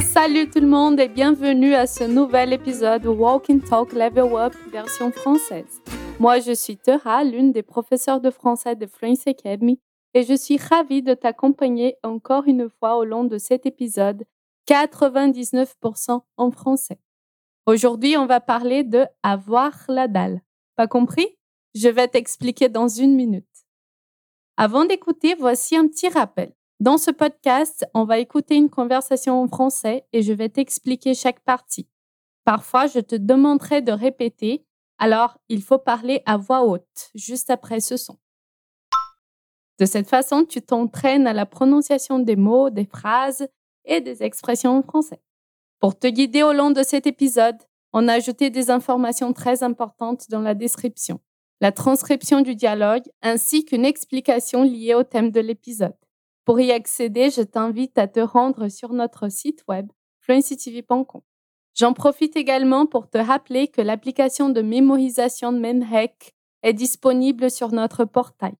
Salut tout le monde et bienvenue à ce nouvel épisode Walk and Talk Level Up version française. Moi, je suis Tera, l'une des professeurs de français de Fluency Academy, et je suis ravie de t'accompagner encore une fois au long de cet épisode 99% en français. Aujourd'hui, on va parler de avoir la dalle. Pas compris? Je vais t'expliquer dans une minute. Avant d'écouter, voici un petit rappel. Dans ce podcast, on va écouter une conversation en français et je vais t'expliquer chaque partie. Parfois, je te demanderai de répéter, alors il faut parler à voix haute, juste après ce son. De cette façon, tu t'entraînes à la prononciation des mots, des phrases et des expressions en français. Pour te guider au long de cet épisode, on a ajouté des informations très importantes dans la description, la transcription du dialogue ainsi qu'une explication liée au thème de l'épisode. Pour y accéder, je t'invite à te rendre sur notre site web fluencytv.com. J'en profite également pour te rappeler que l'application de mémorisation de MemHack est disponible sur notre portail.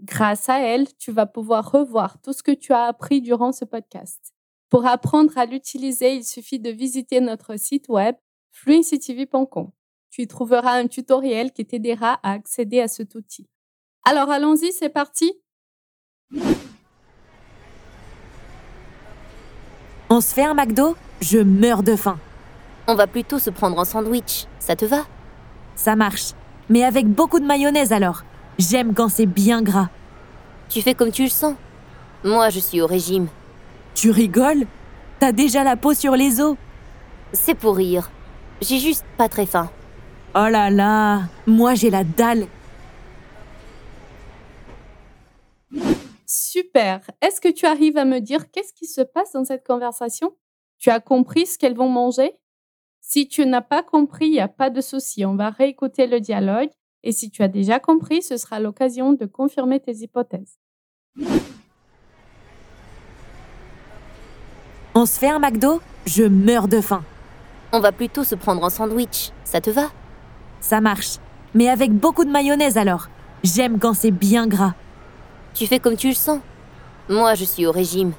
Grâce à elle, tu vas pouvoir revoir tout ce que tu as appris durant ce podcast. Pour apprendre à l'utiliser, il suffit de visiter notre site web fluencytv.com. Tu y trouveras un tutoriel qui t'aidera à accéder à cet outil. Alors allons-y, c'est parti. On se fait un McDo Je meurs de faim. On va plutôt se prendre un sandwich, ça te va? Ça marche. Mais avec beaucoup de mayonnaise alors. J'aime quand c'est bien gras. Tu fais comme tu le sens. Moi, je suis au régime. Tu rigoles? T'as déjà la peau sur les os? C'est pour rire. J'ai juste pas très faim. Oh là là Moi j'ai la dalle. Super. Est-ce que tu arrives à me dire qu'est-ce qui se passe dans cette conversation? Tu as compris ce qu'elles vont manger? Si tu n'as pas compris, il n'y a pas de souci. On va réécouter le dialogue. Et si tu as déjà compris, ce sera l'occasion de confirmer tes hypothèses. On se fait un McDo? Je meurs de faim. On va plutôt se prendre un sandwich, ça te va? Ça marche. Mais avec beaucoup de mayonnaise alors. J'aime quand c'est bien gras. Tu fais comme tu le sens. Moi, je suis au régime.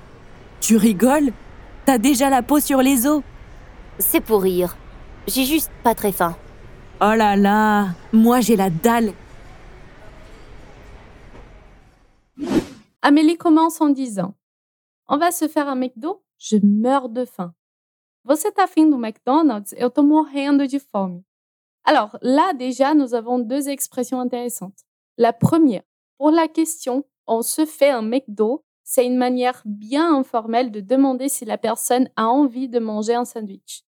Tu rigoles? T'as déjà la peau sur les os? C'est pour rire. J'ai juste pas très faim. Oh là là Moi j'ai la dalle. Amélie commence en disant On va se faire un McDo Je meurs de faim. Você tá afim do McDonald's? Eu tô morrendo de fome. Alors là, déjà, nous avons deux expressions intéressantes. La première, pour la question on se fait un McDo, c'est une manière bien informelle de demander si la personne a envie de manger un sandwich.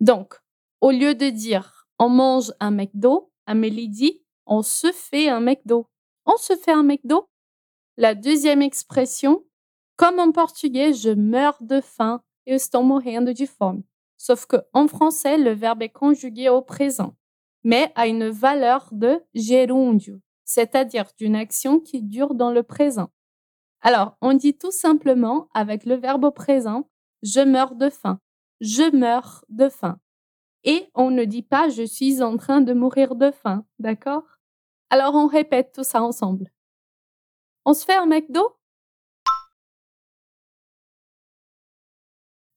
Donc, au lieu de dire on mange un McDo, Amélie dit on se fait un McDo. On se fait un McDo? La deuxième expression, comme en portugais, je meurs de faim, eu estou morrendo de fome. Sauf que en français, le verbe est conjugué au présent, mais a une valeur de gerúndio, c'est-à-dire d'une action qui dure dans le présent. Alors, on dit tout simplement avec le verbe au présent, je meurs de faim, je meurs de faim. Et on ne dit pas je suis en train de mourir de faim, d'accord? Alors on répète tout ça ensemble. On se fait un McDo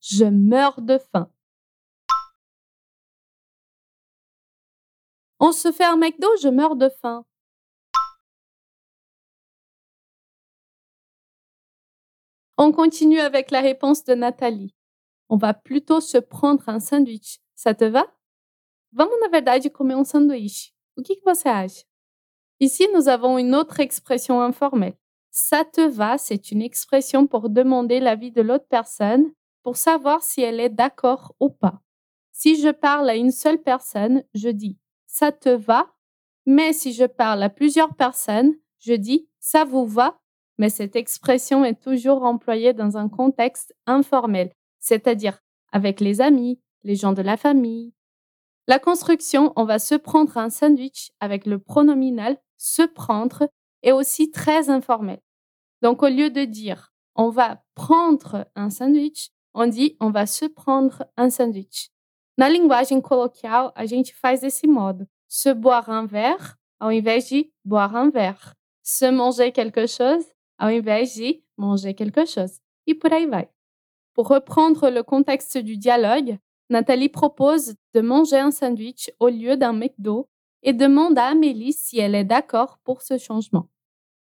Je meurs de faim. On se fait un McDo, je meurs de faim. On continue avec la réponse de Nathalie. On va plutôt se prendre un sandwich. Ça te va? Vamos, na verdade, comer um sanduíche. O que, que você acha? Ici, nous avons une autre expression informelle. Ça te va, c'est une expression pour demander l'avis de l'autre personne, pour savoir si elle est d'accord ou pas. Si je parle à une seule personne, je dis ça te va, mais si je parle à plusieurs personnes, je dis ça vous va, mais cette expression est toujours employée dans un contexte informel, c'est-à-dire avec les amis, les gens de la famille. La construction, on va se prendre un sandwich avec le pronominal se prendre est aussi très informel. Donc au lieu de dire on va prendre un sandwich, on dit on va se prendre un sandwich. Na linguagem coloquial, a gente faz desse modo: se boire un verre ao invés de boire un verre, se manger quelque chose ao invés de manger quelque chose. Pour reprendre le contexte du dialogue, Nathalie propose de manger un sandwich au lieu d'un McDo et demande à Amélie si elle est d'accord pour ce changement.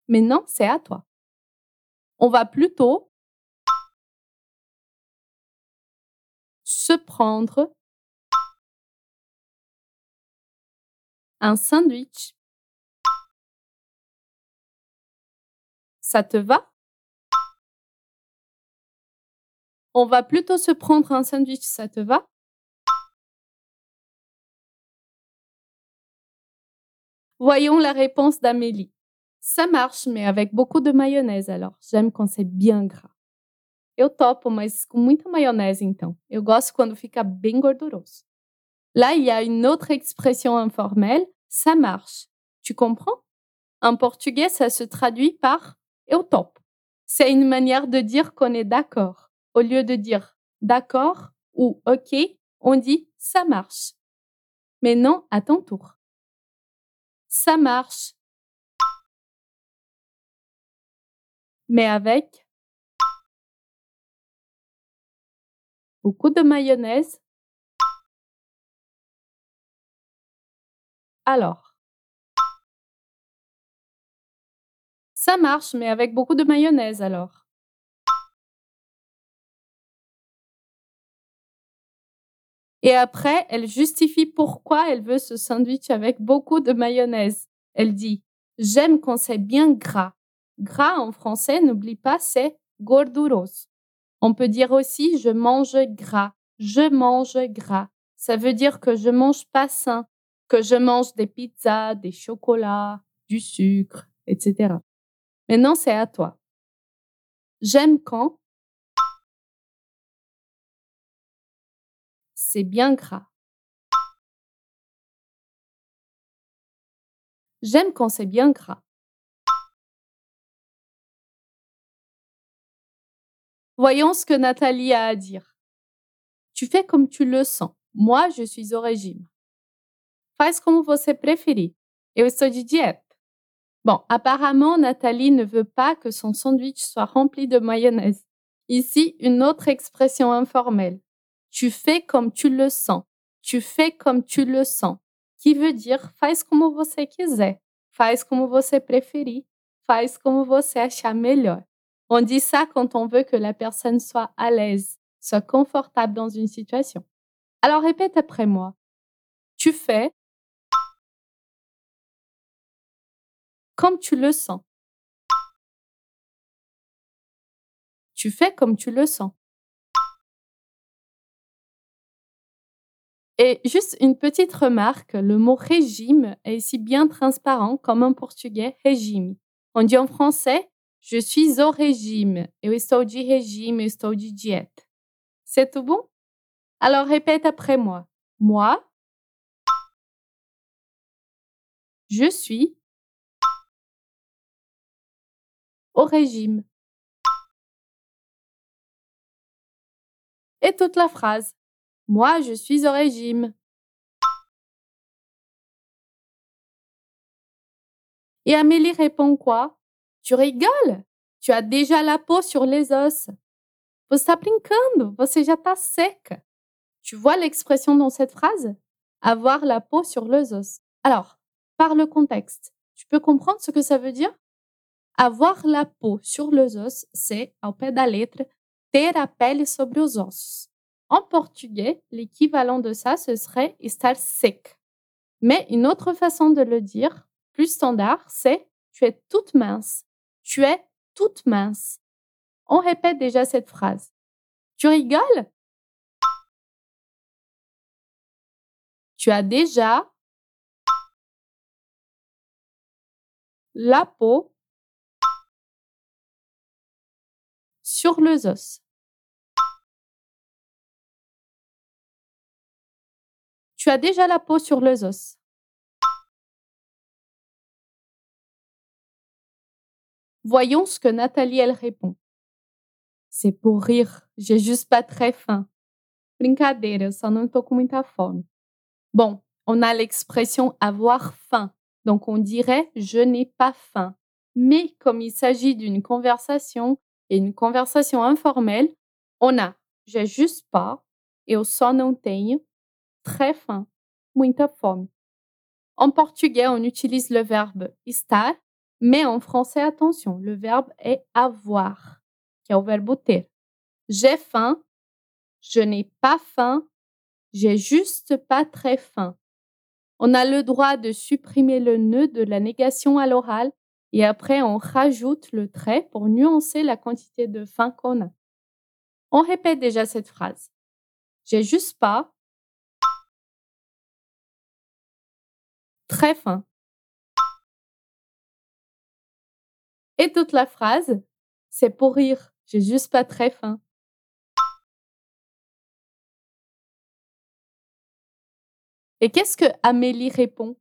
Mais non, c'est à toi. On va plutôt se prendre un sandwich. Ça te va? On va plutôt se prendre un sandwich, ça te va? Voyons la réponse d'Amélie. Ça marche, mais avec beaucoup de mayonnaise alors. J'aime quand c'est bien gras. Eu topo, mas com muita maionese então. Eu gosto quando fica bem gorduroso. Là, il y a une autre expression informelle, ça marche. Tu comprends? En portugais, ça se traduit par eu topo. C'est une manière de dire qu'on est d'accord. Au lieu de dire d'accord ou OK, on dit ça marche. Mais non à ton tour. Ça marche. Mais avec beaucoup de mayonnaise. Alors, ça marche, mais avec beaucoup de mayonnaise alors. Et après, elle justifie pourquoi elle veut ce sandwich avec beaucoup de mayonnaise. Elle dit J'aime quand c'est bien gras. Gras en français, n'oublie pas, c'est gorduros. On peut dire aussi je mange gras. Je mange gras. Ça veut dire que je mange pas sain, que je mange des pizzas, des chocolats, du sucre, etc. Maintenant, c'est à toi. J'aime quand c'est bien gras. J'aime quand c'est bien gras. Voyons ce que Nathalie a à dire. Tu fais comme tu le sens. Moi, je suis au régime. Faz como você preferir. Eu estou de diète. Bon, apparemment, Nathalie ne veut pas que son sandwich soit rempli de mayonnaise. Ici, une autre expression informelle. Tu fais comme tu le sens. Tu fais comme tu le sens. Qui veut dire faz como você quiser. Faz como você preferir. Faz como você achar melhor. On dit ça quand on veut que la personne soit à l'aise, soit confortable dans une situation. Alors répète après moi. Tu fais comme tu le sens. Tu fais comme tu le sens. Et juste une petite remarque, le mot régime est ici bien transparent comme en portugais régime. On dit en français je suis au régime. Eu estou de regime, eu estou de diète. C'est tout bon? Alors répète après moi. Moi, je suis au régime. Et toute la phrase. Moi, je suis au régime. Et Amélie répond quoi? Tu rigoles? Tu as déjà la peau sur les os. Você está brincando, você já está seca. Tu vois l'expression dans cette phrase? Avoir la peau sur les os. Alors, par le contexte, tu peux comprendre ce que ça veut dire? Avoir la peau sur les os, c'est, au pé da sobre os ossos. En portugais, l'équivalent de ça, ce serait estar sec. Mais une autre façon de le dire, plus standard, c'est tu es toute mince. Tu es toute mince. On répète déjà cette phrase. Tu rigoles? Tu as déjà la peau sur les os. Tu as déjà la peau sur les os. Voyons ce que Nathalie, elle répond. C'est pour rire, j'ai juste pas très faim. Brincadeira, só não tô com muita fome. Bon, on a l'expression avoir faim, donc on dirait je n'ai pas faim. Mais comme il s'agit d'une conversation, et une conversation informelle, on a j'ai juste pas, eu só não tenho, très faim, muita fome. En portugais, on utilise le verbe estar, mais en français, attention, le verbe est avoir, qui est o verbo ter. J'ai faim, je n'ai pas faim, j'ai juste pas très faim. On a le droit de supprimer le nœud de la négation à l'oral et après on rajoute le trait pour nuancer la quantité de faim qu'on a. On répète déjà cette phrase. J'ai juste pas très faim. Et toute la phrase, c'est pour rire. J'ai juste pas très faim. Et qu'est-ce que Amélie répond?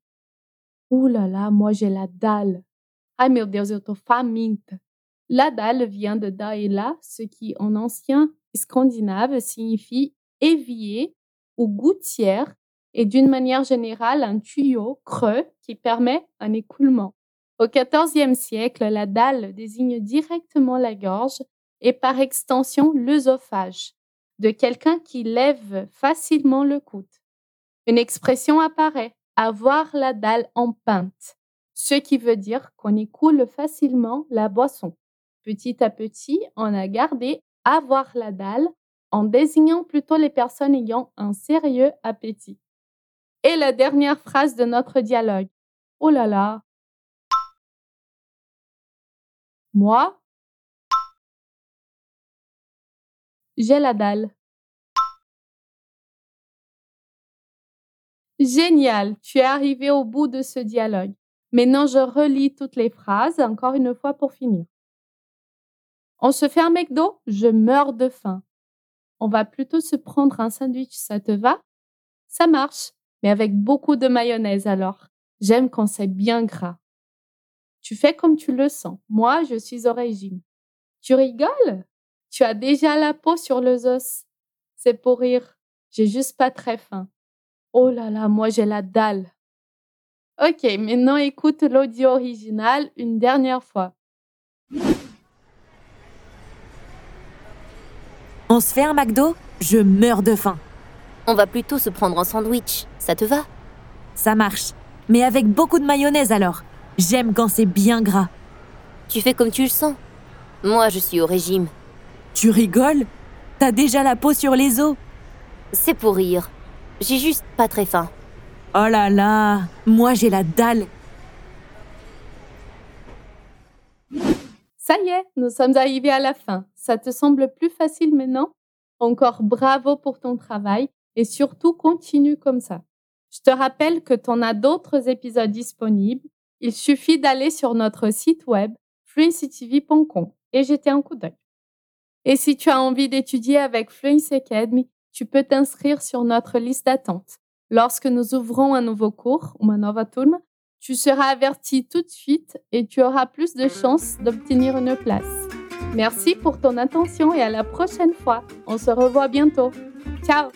Ouh là là, moi j'ai la dalle. Ai meu Deus, eu tô. La dalle vient de daela, ce qui en ancien scandinave signifie évier ou gouttière et d'une manière générale un tuyau creux qui permet un écoulement. Au XIVe siècle, la dalle désigne directement la gorge et par extension l'œsophage de quelqu'un qui lève facilement le coude. Une expression apparaît, avoir la dalle en pinte, ce qui veut dire qu'on écoule facilement la boisson. Petit à petit, on a gardé avoir la dalle en désignant plutôt les personnes ayant un sérieux appétit. Et la dernière phrase de notre dialogue. Oh là là. Moi, j'ai la dalle. Génial, tu es arrivé au bout de ce dialogue. Maintenant, je relis toutes les phrases encore une fois pour finir. On se fait un McDo Je meurs de faim. On va plutôt se prendre un sandwich, ça te va? Ça marche, mais avec beaucoup de mayonnaise alors. J'aime quand c'est bien gras. Tu fais comme tu le sens. Moi, je suis au régime. Tu rigoles? Tu as déjà la peau sur les os. C'est pour rire. J'ai juste pas très faim. Oh là là, moi j'ai la dalle. Ok, maintenant écoute l'audio original une dernière fois. On se fait un McDo Je meurs de faim. On va plutôt se prendre un sandwich, ça te va? Ça marche. Mais avec beaucoup de mayonnaise alors. J'aime quand c'est bien gras. Tu fais comme tu le sens. Moi, je suis au régime. Tu rigoles? T'as déjà la peau sur les os? C'est pour rire. J'ai juste pas très faim. Oh là là, moi j'ai la dalle. Ça y est, nous sommes arrivés à la fin. Ça te semble plus facile maintenant? Encore bravo pour ton travail et surtout continue comme ça. Je te rappelle que tu en as d'autres épisodes disponibles. Il suffit d'aller sur notre site web fluencytv.com et jeter un coup d'œil. Et si tu as envie d'étudier avec Fluency Academy, tu peux t'inscrire sur notre liste d'attente. Lorsque nous ouvrons un nouveau cours, ou nova turma, tu seras averti tout de suite et tu auras plus de chances d'obtenir une place. Merci pour ton attention et à la prochaine fois. On se revoit bientôt. Ciao